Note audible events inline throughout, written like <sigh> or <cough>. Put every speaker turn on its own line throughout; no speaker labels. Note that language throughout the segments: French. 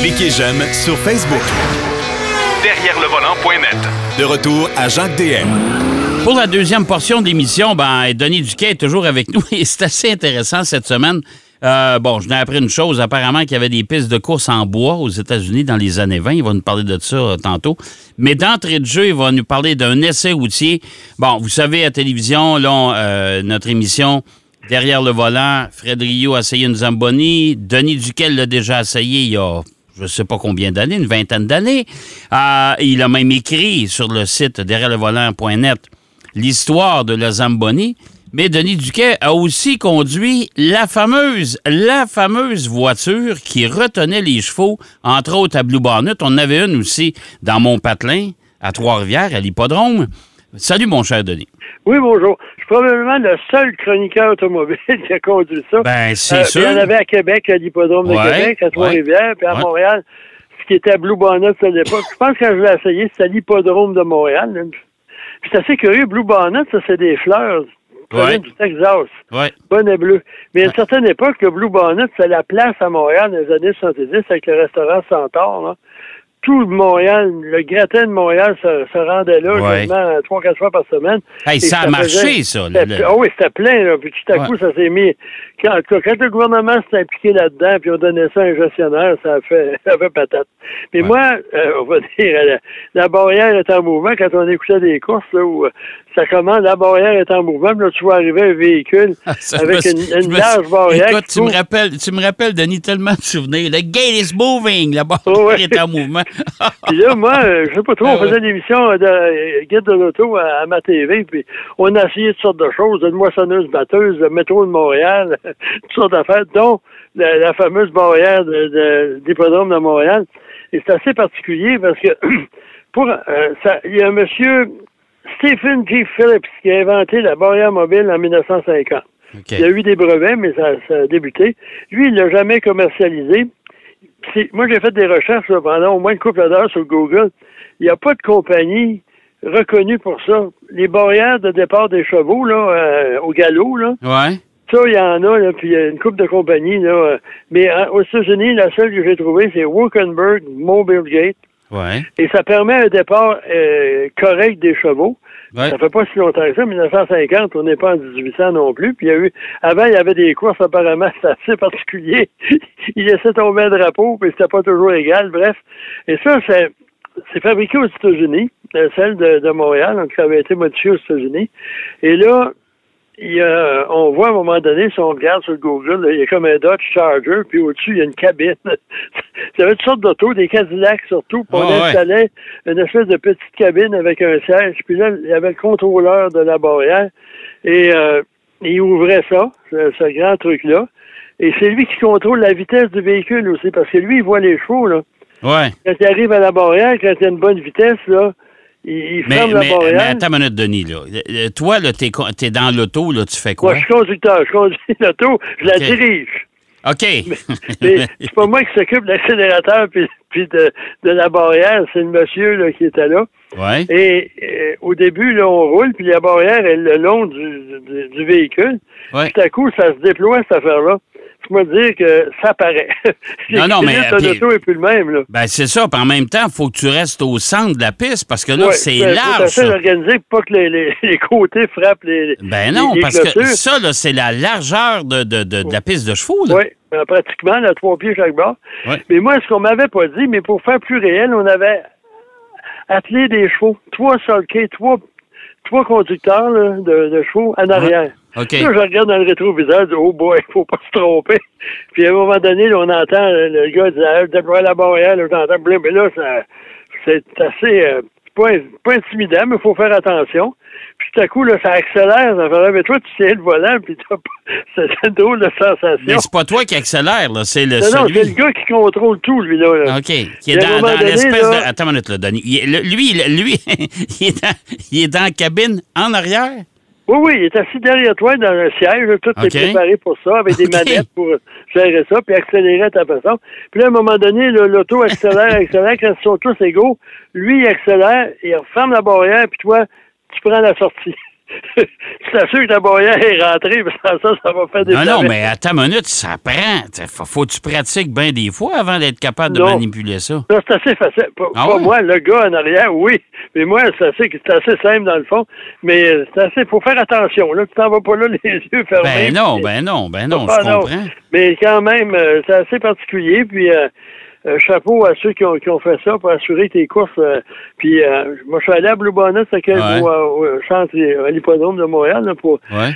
Cliquez j'aime sur Facebook.
Derrière le volant.net.
De retour à Jacques DM.
Pour la deuxième portion d'émission, ben, Denis Duquet est toujours avec nous <laughs> et c'est assez intéressant cette semaine. Euh, bon, je n'ai appris une chose. Apparemment qu'il y avait des pistes de course en bois aux États-Unis dans les années 20. Il va nous parler de ça euh, tantôt. Mais d'entrée de jeu, il va nous parler d'un essai routier. Bon, vous savez, à télévision, là, euh, notre émission Derrière le volant, Fred Rio a essayé une Zamboni. Denis Duquel l'a déjà essayé il y a je ne sais pas combien d'années, une vingtaine d'années. il a même écrit sur le site derrière le volant.net l'histoire de la Zamboni. Mais Denis Duquet a aussi conduit la fameuse, la fameuse voiture qui retenait les chevaux, entre autres à Blue Bonnet. On avait une aussi dans mon patelin, à Trois-Rivières, à l'hippodrome. Salut, mon cher Denis.
Oui, bonjour. Je suis probablement le seul chroniqueur automobile <laughs> qui a conduit ça.
Ben, c'est sûr.
Il y en avait à Québec, à l'hippodrome de Québec, à Trois-Rivières, puis à Montréal, ce qui était à Blue Bonnet à l'époque. je pense que quand je l'ai essayé, c'était à l'hippodrome de Montréal. C'est assez curieux. Blue Bonnet, ça, c'est des fleurs
Ouais.
du Texas.
Ouais.
Bonnet bleu. Mais à une certaine époque, le Blue Bonnet, c'est la place à Montréal dans les années 70 avec le restaurant Centaure. Là tout Montréal, le gratin de Montréal se, rendait là
ouais.
trois, quatre fois par semaine.
ça a marché, ça.
Ah oui, c'était plein, là. Puis tout à coup, ça s'est mis. Quand, quand, le gouvernement s'est impliqué là-dedans, puis on donnait ça à un gestionnaire, ça a fait, <laughs> ça a fait patate. Mais moi, euh, on va <laughs> dire, la, barrière est en mouvement quand on écoutait des courses, là, où euh, ça commence, la barrière est en mouvement, puis là, tu vois arriver un véhicule <laughs>
Ah,
avec une, large barrière.
Écoute, tu me, rappelles, tu me rappelles, Denis, tellement de souvenirs. Le gate is moving, la barrière
oh, ouais.
est en mouvement. <laughs>
puis là, moi, euh, je sais pas trop, on faisait une émission de euh, guide de l'auto à, ma TV, puis on a essayé toutes sortes de choses, une moissonneuse batteuse, le métro de Montréal, <laughs> toutes sortes d'affaires, dont la, la, fameuse barrière de, de, d'hippodrome de Montréal. Et c'est assez particulier parce que <clears throat> pour euh, ça, il y a un monsieur Stephen G. Phillips qui a inventé la barrière mobile en 1950.
Okay.
Il a eu des brevets, mais ça, ça a débuté. Lui, il l'a jamais commercialisé. Moi, j'ai fait des recherches là, pendant au moins une couple d'heures sur Google. Il n'y a pas de compagnie reconnue pour ça. Les barrières de départ des chevaux, là, euh, au galop, là.
Ouais.
Ça, il y en a, là, puis il y a une couple de compagnies, là. Euh, mais hein, aux États-Unis, la seule que j'ai trouvée, c'est Walkenberg Mobile Gate.
Ouais.
Et ça permet un départ euh, correct des chevaux. Ça fait pas si longtemps que ça, 1950, on n'est pas en 1800 non plus. Puis il y a eu, avant, il y avait des courses apparemment, <laughs> assez particulier. il laissait tomber un drapeau, puis c'était pas toujours égal, bref. Et ça, c'est, c'est fabriqué aux États-Unis, celle de, de Montréal, donc ça avait été modifié aux États-Unis. Et là, il y a, on voit à un moment donné, si on regarde sur Google, là, il y a comme un Dodge Charger, puis au-dessus, il y a une cabine. <laughs> il y avait toutes sortes d'autos, des Cadillacs surtout, puis on
ouais.
installait une espèce de petite cabine avec un siège, puis là, il y avait le contrôleur de la barrière, et euh, il ouvrait ça, ce, ce grand truc-là, et c'est lui qui contrôle la vitesse du véhicule aussi, parce que lui, il voit les chevaux, là.
Ouais.
Quand il arrive à la barrière, quand il y a une bonne vitesse, là, il,
Mais,
ferme
mais,
la barrière.
mais attends une minute, Denis. Là. Euh, Toi, là, t'es, t'es dans l'auto, là, tu fais quoi?
Moi, je suis conducteur, je conduis l'auto, je la dirige.
OK.
Mais <laughs> c'est pas moi qui s'occupe de l'accélérateur puis, puis de, de la barrière, c'est le monsieur là, qui était là.
ouais.
Et euh, au début, là, on roule, puis la barrière est le long du, du, du véhicule.
Ouais.
Tout à coup, ça se déploie, cette affaire-là. Je me dire que ça paraît. <laughs>
Non, non, mais,
Le
puis-
auto est plus le même, là.
Ben, c'est ça. Puis en même temps, il faut que tu restes au centre de la piste parce que là,
Ouais,
c'est
Tout
large. ça.
organisé pour pas que les, les, <laughs> les côtés frappent les.
Ben non,
les-
parce que ça, là, c'est la largeur de, de, de, de la piste de chevaux. Là.
Oui, ben, pratiquement, là, trois pieds chaque bord.
Ouais.
Mais moi, ce qu'on m'avait pas dit, mais pour faire plus réel, on avait attelé des chevaux, trois sulkés, trois, trois conducteurs là, de, de chevaux en arrière.
OK.
Là, je regarde dans le rétroviseur, je dis, oh boy, <laughs> faut pas se tromper. Puis à un moment donné, là, on entend euh, le gars dire, déploie la barrière, là, j'entends, mais là, ça, c'est assez, euh, pas, pas intimidant, mais il faut faire attention. Puis tout à coup, là, ça accélère, ça fait, mais toi, tu tiens le volant, puis t'as pas, <laughs> c'est drôle de sensation.
Mais c'est pas toi qui accélère, là. C'est le
Non, non, c'est le gars qui contrôle tout, lui, là. là.
OK. Qui est dans, l'espèce de. Attends une minute, là, Denis. Il est- le- lui, lui <laughs> il, est dans, il est dans la cabine en arrière?
Oui, oui, il est assis derrière toi dans un siège, là, tout est préparé pour ça, avec des <laughs> manettes pour gérer ça, puis accélérer à ta façon. Puis là, à un moment donné, l'auto accélère, <laughs> accélère, quand ils sont tous égaux, lui, il accélère, il referme la barrière, puis toi, tu prends la sortie. <laughs> <laughs> c'est sûr que la barrière est rentrée, sans ça, ça va faire des
Non, non, mais à ta minute, ça prend. Faut, faut que tu pratiques bien des fois avant d'être capable de
Non.
manipuler ça.
Ça, c'est assez facile. Pas,
Ah
pas moi, le gars en arrière, oui. Mais moi, c'est assez, c'est assez simple dans le fond. Mais euh, c'est assez. faut faire attention. Là, tu t'en vas pas là <laughs> les yeux fermés.
Ben non, ben non, ben non,
Ah,
je comprends.
Mais quand même, euh, c'est assez particulier. Puis euh, euh, chapeau à ceux qui ont, qui ont fait ça pour assurer tes courses. euh, puis euh, moi, je suis allé à Blue Bonnet, c'était
Ouais.
au, centre, à l'hippodrome de Montréal. là, pour,
Ouais.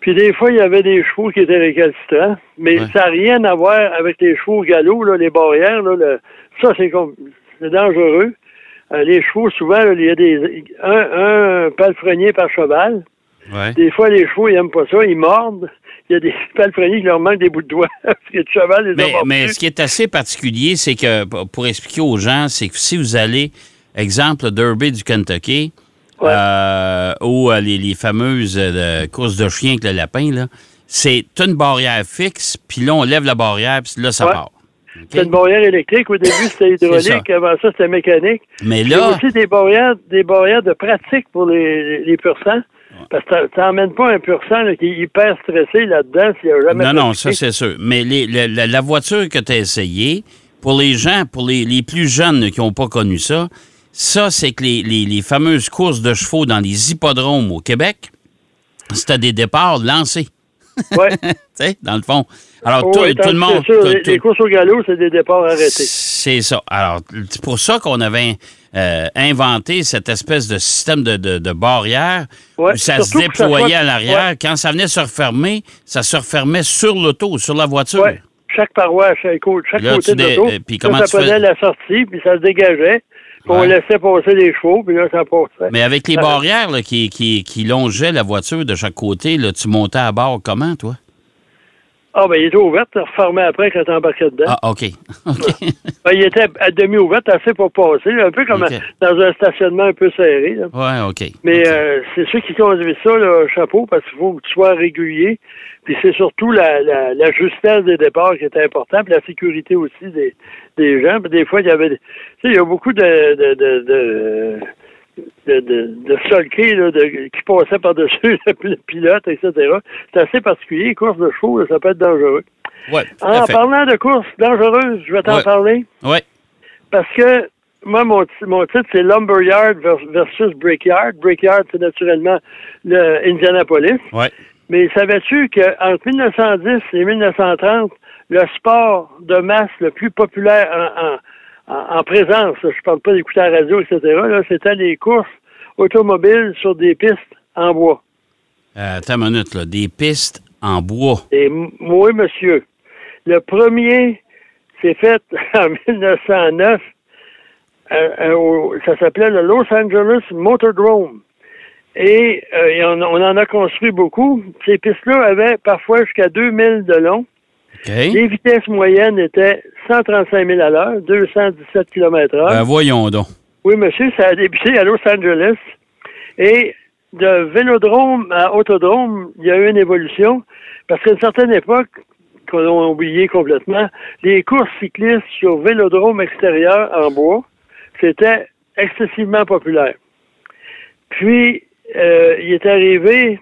puis des fois, il y avait des chevaux qui étaient récalcitrants, mais
Ouais.
ça n'a rien à voir avec les chevaux au galop, là, les barrières. Là, le- ça, c'est comme c'est dangereux. Euh, les chevaux, souvent, là, il y a des un, un palefrenier par cheval.
Ouais.
Des fois, les chevaux, ils n'aiment pas ça, ils mordent. Il y a des <laughs> palefreniers qui leur manquent des bouts de doigts <laughs> parce que le cheval les
Mais, mais ce qui est assez particulier, c'est que, pour expliquer aux gens, c'est que si vous allez, exemple, le Derby du Kentucky,
Ouais.
euh, ou euh, les, les fameuses euh, courses de chiens avec le lapin, là, c'est une barrière fixe, puis là, on lève la barrière, puis là, ça
Ouais.
part.
C'est une barrière électrique. Au début, c'était <laughs> hydraulique. Avant ça, c'était mécanique.
Mais
Il y a
là,
aussi des barrières, des barrières de pratique pour les, les, les. Parce que tu n'emmènes pas un pur sang là, qui est hyper stressé là-dedans s'il n'a jamais
non, non, ça, c'est sûr. Mais les- la, voiture que tu as essayée, pour les gens, pour les, les plus jeunes là, qui n'ont pas connu ça, ça, c'est que les, les- les fameuses courses de chevaux dans les hippodromes au Québec, c'était des départs lancés.
Ouais. <laughs>
tu sais, dans le fond. Alors,
Oh,
tout,
oui,
tout le monde. tout-
les,
tout-
les courses au galop, c'est des départs arrêtés.
c'est ça. Alors, c'est pour ça qu'on avait euh, inventé cette espèce de système de, de, de barrière
Ouais,
où ça se
ça
déployait
soit-
à l'arrière.
ouais.
Quand ça venait se refermer, ça se refermait sur l'auto, sur la voiture.
Ouais. Chaque paroisse, chaque, côté- chaque
Là,
côté de l'auto,
euh,
ça, ça
fais-
prenait la sortie, puis ça se dégageait. Puis on laissait passer les chevaux, puis là, ça passait.
Mais avec les barrières là, qui, qui, qui longeaient la voiture de chaque côté, là, tu montais à bord comment, toi?
Ah, ben, il était ouvert, refermé après quand t'embarquais dedans.
Ah, OK. <laughs>
Ben, il était à demi ouvert, assez pour passer, un peu comme dans un stationnement un peu serré. là.
ouais, OK.
Mais euh, c'est ceux qui conduisent ça, là, chapeau, parce qu'il faut que tu sois régulier. Puis c'est surtout la, la, la justesse des départs qui est important, puis la sécurité aussi des, des gens. Puis des fois, il y avait, tu sais, il y a beaucoup de de de de, de, de, de solqués, là, de, qui passaient par-dessus <laughs> le pilote, etc. C'est assez particulier. Les courses de chevaux, ça peut être dangereux.
ouais,
En parlant de courses dangereuses, je vais t'en
Ouais.
parler. Parce que moi, mon, mon titre, c'est Lumberyard vers- versus Brickyard. Brickyard, c'est naturellement le Indianapolis.
Ouais.
Mais savais-tu qu'entre 1910 et 1930, le sport de masse le plus populaire en, en, en- en présence, je parle pas d'écouter la radio, etc., là, c'était les courses automobiles sur des pistes en bois.
Euh, attends une minute, là. Des pistes en bois.
Et oui, monsieur. Le premier s'est fait <laughs> en 1909. euh, euh, ça s'appelait le Los Angeles Motordrome. Et, euh, et on, on en a construit beaucoup. Ces pistes-là avaient parfois jusqu'à 2000 de long. Les vitesses moyennes étaient 135 000 à l'heure, 217 km heure.
Ben, voyons donc.
Oui, monsieur, ça a débuté à Los Angeles. Et de vélodrome à autodrome, il y a eu une évolution. Parce qu'à une certaine époque, qu'on a oublié complètement, les courses cyclistes sur vélodrome extérieur en bois, c'était excessivement populaire. Puis, euh, il est arrivé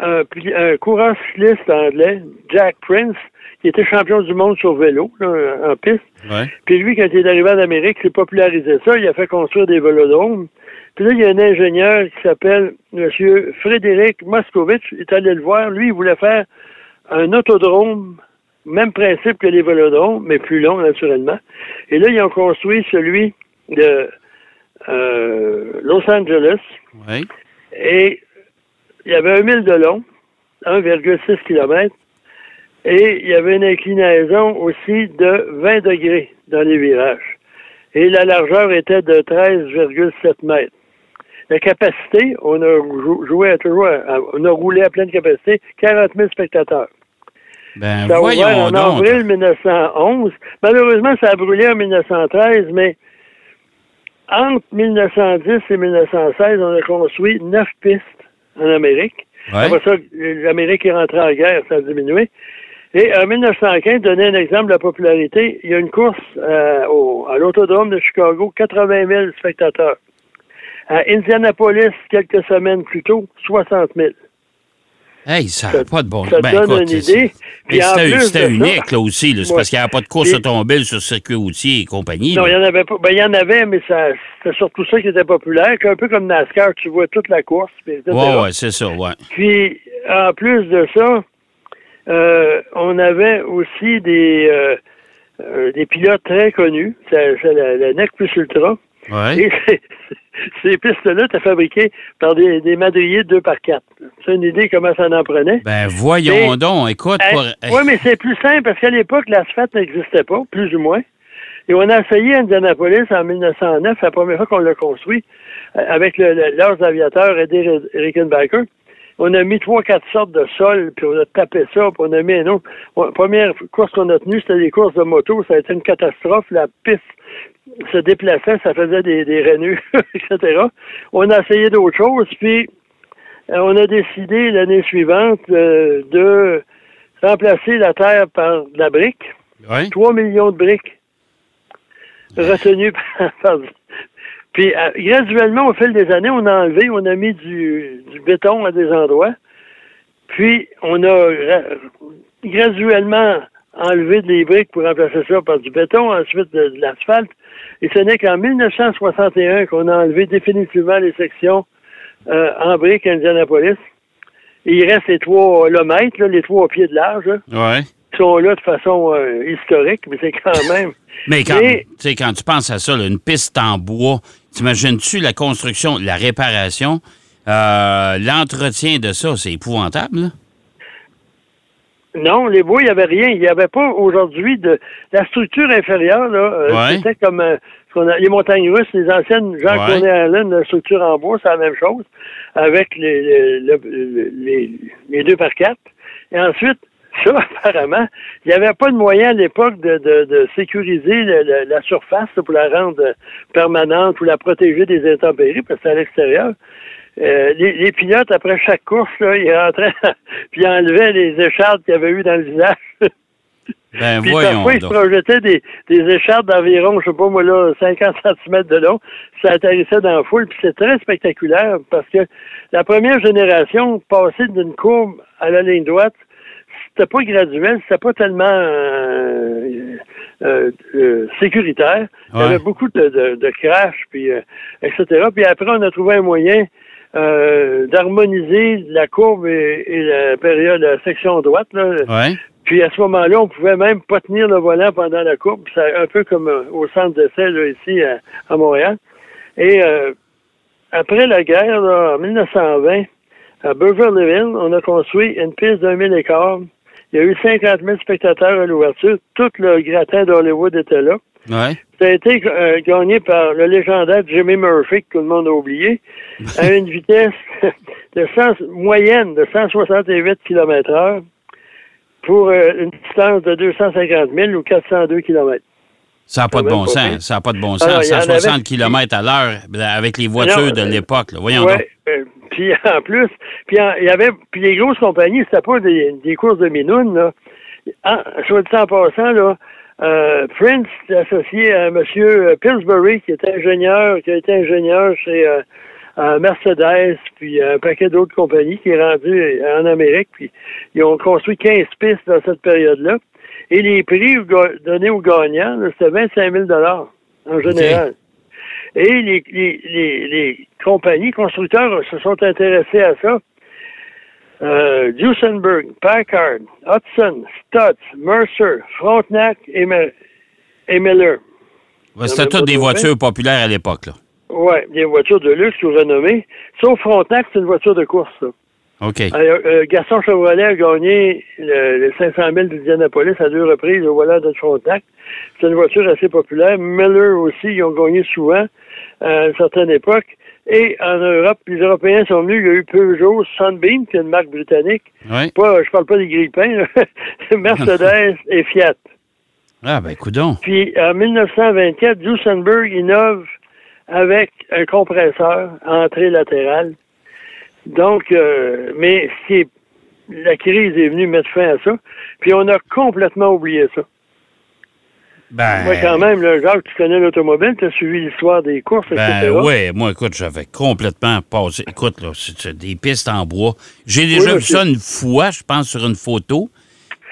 un, un coureur cycliste anglais, Jack Prince, qui était champion du monde sur vélo, là, en piste.
Ouais.
Puis lui, quand il est arrivé en Amérique, il a popularisé ça. Il a fait construire des vélodromes. Puis là, il y a un ingénieur qui s'appelle M. Frédéric Moscovitch. Il est allé le voir. Lui, il voulait faire un autodrome, même principe que les vélodromes, mais plus long, naturellement. Et là, ils ont construit celui de euh, Los Angeles.
Ouais.
Et il y avait un mille de long, 1,6 km. Et il y avait une inclinaison aussi de 20 degrés dans les virages. Et la largeur était de 13,7 mètres. La capacité, on a jou- joué à toujours, à- on a roulé à pleine capacité, 40 000 spectateurs.
Ben,
Ça a ouvert en
donc.
avril 1911. Malheureusement, ça a brûlé en 1913, mais entre 1910 et 1916, on a construit neuf pistes en Amérique.
Ouais.
Après ça, l'Amérique est rentrée en guerre, ça a diminué. Et en 1915, donner un exemple de la popularité, il y a une course euh, au- à l'autodrome de Chicago, 80 000 spectateurs. À Indianapolis, quelques semaines plus tôt, 60 000.
Hey, ça n'a pas de bon
Ça
ben,
donne
écoute,
une idée.
C'était
plus
c'était
de
unique,
ça-
là aussi. C'est
Ouais.
parce qu'il n'y avait pas de course automobile sur circuit routier et compagnie.
Non, il
là.
y en avait pas. Ben, il y en avait, mais ça, c'était surtout ça qui était populaire. Un peu comme NASCAR, tu vois toute la course. etc.
Ouais, c'est ça, ouais.
Puis, en plus de ça, euh, on avait aussi des, euh, euh, des pilotes très connus. C'est c'est la, la NEC Plus Ultra.
Ouais.
Et ces- ces pistes-là étaient fabriquées par des, des madriers 2 par 4 C'est une idée comment ça en prenait.
Ben, voyons
Mais-
donc, écoute. Pour-
Oui, mais c'est plus simple parce qu'à l'époque, l'asphalte n'existait pas, plus ou moins. Et on a essayé à Indianapolis en 1909, la première fois qu'on l'a construit, euh, avec le, le, leurs aviateurs Eddie Rickenbacker. On a mis trois, quatre sortes de sols, puis on a tapé ça, puis on a mis un autre. La première course qu'on a tenue, c'était des courses de moto. Ça a été une catastrophe. La piste se déplaçait, ça faisait des, des rainures, <laughs> etc. On a essayé d'autres choses, puis euh, on a décidé l'année suivante euh, de remplacer la terre par de la brique.
Ouais.
3 millions de briques retenues <laughs> par, par- Puis euh, graduellement, au fil des années, on a enlevé, on a mis du, du béton à des endroits. Puis on a ra- graduellement enlevé des briques pour remplacer ça par du béton, ensuite de, de l'asphalte. Et ce n'est qu'en 1961 qu'on a enlevé définitivement les sections euh, en briques à Indianapolis. Et il reste les trois le mètre, là, les trois pieds de large, là,
Ouais.
qui sont là de façon euh, historique, mais c'est quand même. <laughs>
Mais quand, quand tu penses à ça, là, une piste en bois, t'imagines-tu la construction, la réparation, euh, l'entretien de ça, c'est épouvantable, là?
Non, les bois, il n'y avait rien. Il n'y avait pas aujourd'hui de. La structure inférieure, là, euh,
Ouais.
c'était comme euh, ce qu'on a- les montagnes russes, les anciennes Jean
Ouais.
Allen, la structure en bois, c'est la même chose, avec les, les, le- les, les deux par quatre. Et ensuite, <laughs> ça, apparemment, il n'y avait pas de moyen à l'époque de, de, de sécuriser le- le- la surface pour la rendre permanente ou la protéger des intempéries, parce que c'est à l'extérieur. Euh, les, les pilotes, après chaque course, là, ils rentraient <laughs> puis ils enlevaient les écharpes qu'il y avait eu dans le village. <laughs>
Ben,
Puis
voyons
parfois, ils se projetaient des, des écharpes d'environ, je sais pas moi là, 50 cm de long. Ça atterrissait dans la foule, puis c'est très spectaculaire parce que la première génération, passer d'une courbe à la ligne droite, c'était pas graduel, c'était pas tellement euh, euh, euh, sécuritaire. Il y avait beaucoup de, de, de crash, puis euh, etc. Puis après, on a trouvé un moyen euh, d'harmoniser la courbe et, et la période, la section droite. Là.
Ouais.
Puis à ce moment-là, on pouvait même pas tenir le volant pendant la courbe. C'est un peu comme au centre d'essai là, ici à, à Montréal. Et euh, après la guerre, là, en 1920, à Beverlyville, on a construit une piste d'un mille écarts. Il y a eu 50 000 spectateurs à l'ouverture. Tout le gratin d'Hollywood était là.
Ouais.
Ça a été euh, gagné par le légendaire Jimmy Murphy, que tout le monde a oublié, <laughs> à une vitesse de 100 moyenne de 168 km heure pour euh, une distance de 250 000 ou 402 km.
Ça n'a pas de bon
pas
sens. Ça n'a pas de bon
Ah
sens.
il y en
160
avait-
km à l'heure ben, avec les voitures
Non,
de
euh,
l'époque. Voyons
Ouais,
donc.
euh, puis <laughs> en plus, puis en- il y avait puis les grosses compagnies, c'était pas des, des courses de minounes là. Ah, soit dit en passant là, euh, Prince est associé à M. Pillsbury qui était ingénieur, qui a été ingénieur chez euh, euh, Mercedes, puis un paquet d'autres compagnies qui est rendu en Amérique, puis ils ont construit 15 pistes dans cette période-là. Et les prix donnés aux gagnants, c'était 25 000 en général. Et les, les, les, les compagnies constructeurs se sont intéressés à ça. Euh, Duesenberg, Packard, Hudson, Stutz, Mercer, Frontenac et, Me- et Miller.
Ouais, C'était toutes des voitures populaires à l'époque. là.
Ouais, des voitures de luxe ou renommées. Sauf Frontenac, c'est une voiture de course. ça.
OK.
Euh, euh, Gaston Chevrolet a gagné le, le 500 000 d'Indianapolis à deux reprises au volant de Frontenac. C'est une voiture assez populaire. Miller aussi, ils ont gagné souvent à une certaine époque. Et en Europe, les Européens sont venus. Il y a eu Peugeot, Sunbeam, qui est une marque britannique.
Oui.
Pas, je parle pas des grille-pains, là. <laughs> Mercedes <laughs> et Fiat.
Ah, ben, coudon.
Puis en 1924, Duesenberg innove avec un compresseur à entrée latérale. Donc, euh, mais la crise est venue mettre fin à ça. Puis on a complètement oublié ça.
Ben,
Moi, quand même, là, Jacques, tu connais l'automobile, tu as suivi l'histoire des courses,
Ben
etc.
oui, moi, écoute, j'avais complètement passé. Écoute, là, c'est des pistes en bois. J'ai déjà
Oui,
vu ça une fois, je pense, sur une photo.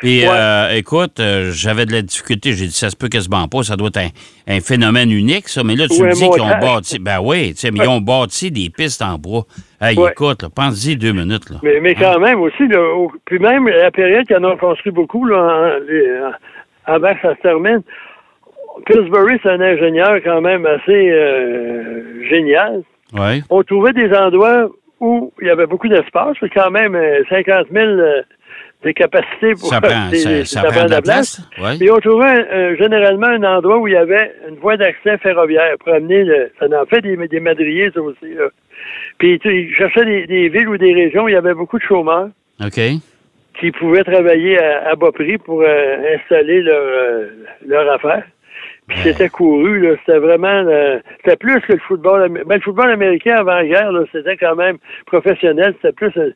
Puis,
Ouais.
euh, écoute, euh, j'avais de la difficulté. J'ai dit, ça se peut quasiment pas. Ça doit être un, un phénomène unique, ça. Mais là, tu me dis qu'ils ont bâti. Ben oui, tu sais, mais ils ont bâti des pistes en bois. Hey,
Ouais.
écoute, là, pense-y deux minutes, là.
Mais, mais quand même aussi, là, au- puis même la période qu'ils en ont construit beaucoup, là, en- les- en- avant que ça se termine, Pillsbury, c'est un ingénieur quand même assez euh, génial.
Oui.
On trouvait des endroits où il y avait beaucoup d'espace, quand même euh, 50 000 euh, de capacité pour
Ça prend,
des-
ça, ça prend de la place. Oui.
Et on trouvait euh, généralement un endroit où il y avait une voie d'accès ferroviaire pour amener le. Ça en fait des, des madriers, ça aussi. Là. Puis tu ils cherchaient des, des villes ou des régions où il y avait beaucoup de chômeurs
OK.
qui pouvaient travailler à, à bas prix pour euh, installer leur, euh, leur affaire. Puis c'était couru, là. C'était vraiment euh, c'était plus que le football ben, le football américain avant guerre, là, c'était quand même professionnel. C'était plus euh,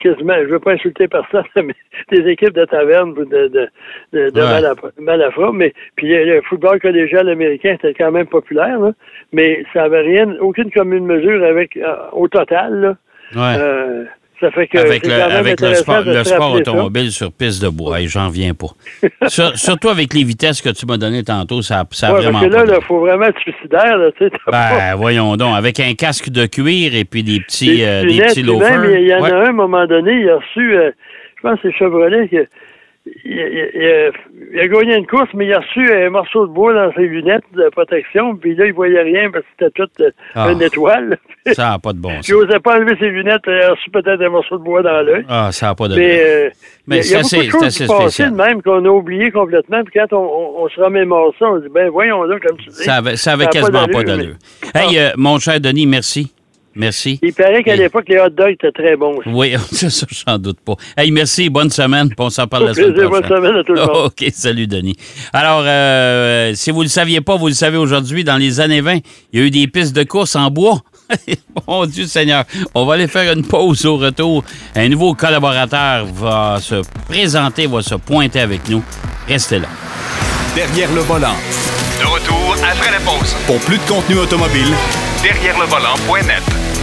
quasiment, je veux pas insulter personne, <laughs> mais des équipes de taverne ou de, de, de, de
Ouais.
Malafra- mais puis le, le football collégial américain était quand même populaire, là, mais ça avait rien, aucune commune mesure avec euh, au total, là.
Ouais.
Ça fait que
avec le, avec sport, le sport
ça.
automobile sur piste de bois. J'en viens pas. <laughs> Sur- surtout avec les vitesses que tu m'as données tantôt, ça, ça a
Ouais,
vraiment
parce que là, il faut vraiment être suicidaire, là, pas-
Ben, voyons donc, avec un casque de cuir et puis des petits,
Des
euh, des petits
il y en
Ouais.
a un, à un moment donné, il a reçu, euh, je pense que c'est Chevrolet, que, il, il- il- il a gagné une course, mais il a reçu un morceau de bois dans ses lunettes de protection, puis là, il voyait rien parce que c'était tout euh,
Ah.
une étoile. <laughs>
Ça n'a pas de bon
il
sens.
n'osait pas enlever ses lunettes, il a reçu peut-être un morceau de bois dans l'œil.
Ah, ça n'a pas de
Mais, euh,
Mais
il y a- il beaucoup de choses qui passaient de même qu'on a oublié complètement. Puis quand on, on, on se remémore ça, on dit, ben voyons là, comme tu dis.
Ça avait, ça avait
ça
quasiment pas
d'allure,
d'allure.
mais-
Hey, euh, mon cher Denis, merci. Merci.
Il paraît qu'à
Et-
l'époque, les hot dogs étaient très bons. aussi.
Oui, <laughs> c'est ça, j'en doute pas. Hey, merci, bonne semaine, puis on s'en parle la semaine prochaine.
bonne semaine à tout le monde. <laughs>
OK, salut Denis. Alors, euh, si vous ne le saviez pas, vous le savez aujourd'hui, dans les années 20, il y a eu des pistes de course en bois. <laughs> Mon Dieu Seigneur, on va aller faire une pause au retour. Un nouveau collaborateur va se présenter, va se pointer avec nous. Restez là.
Derrière le volant.
De retour après la pause.
Pour plus de contenu automobile,
Derrière le volant.net.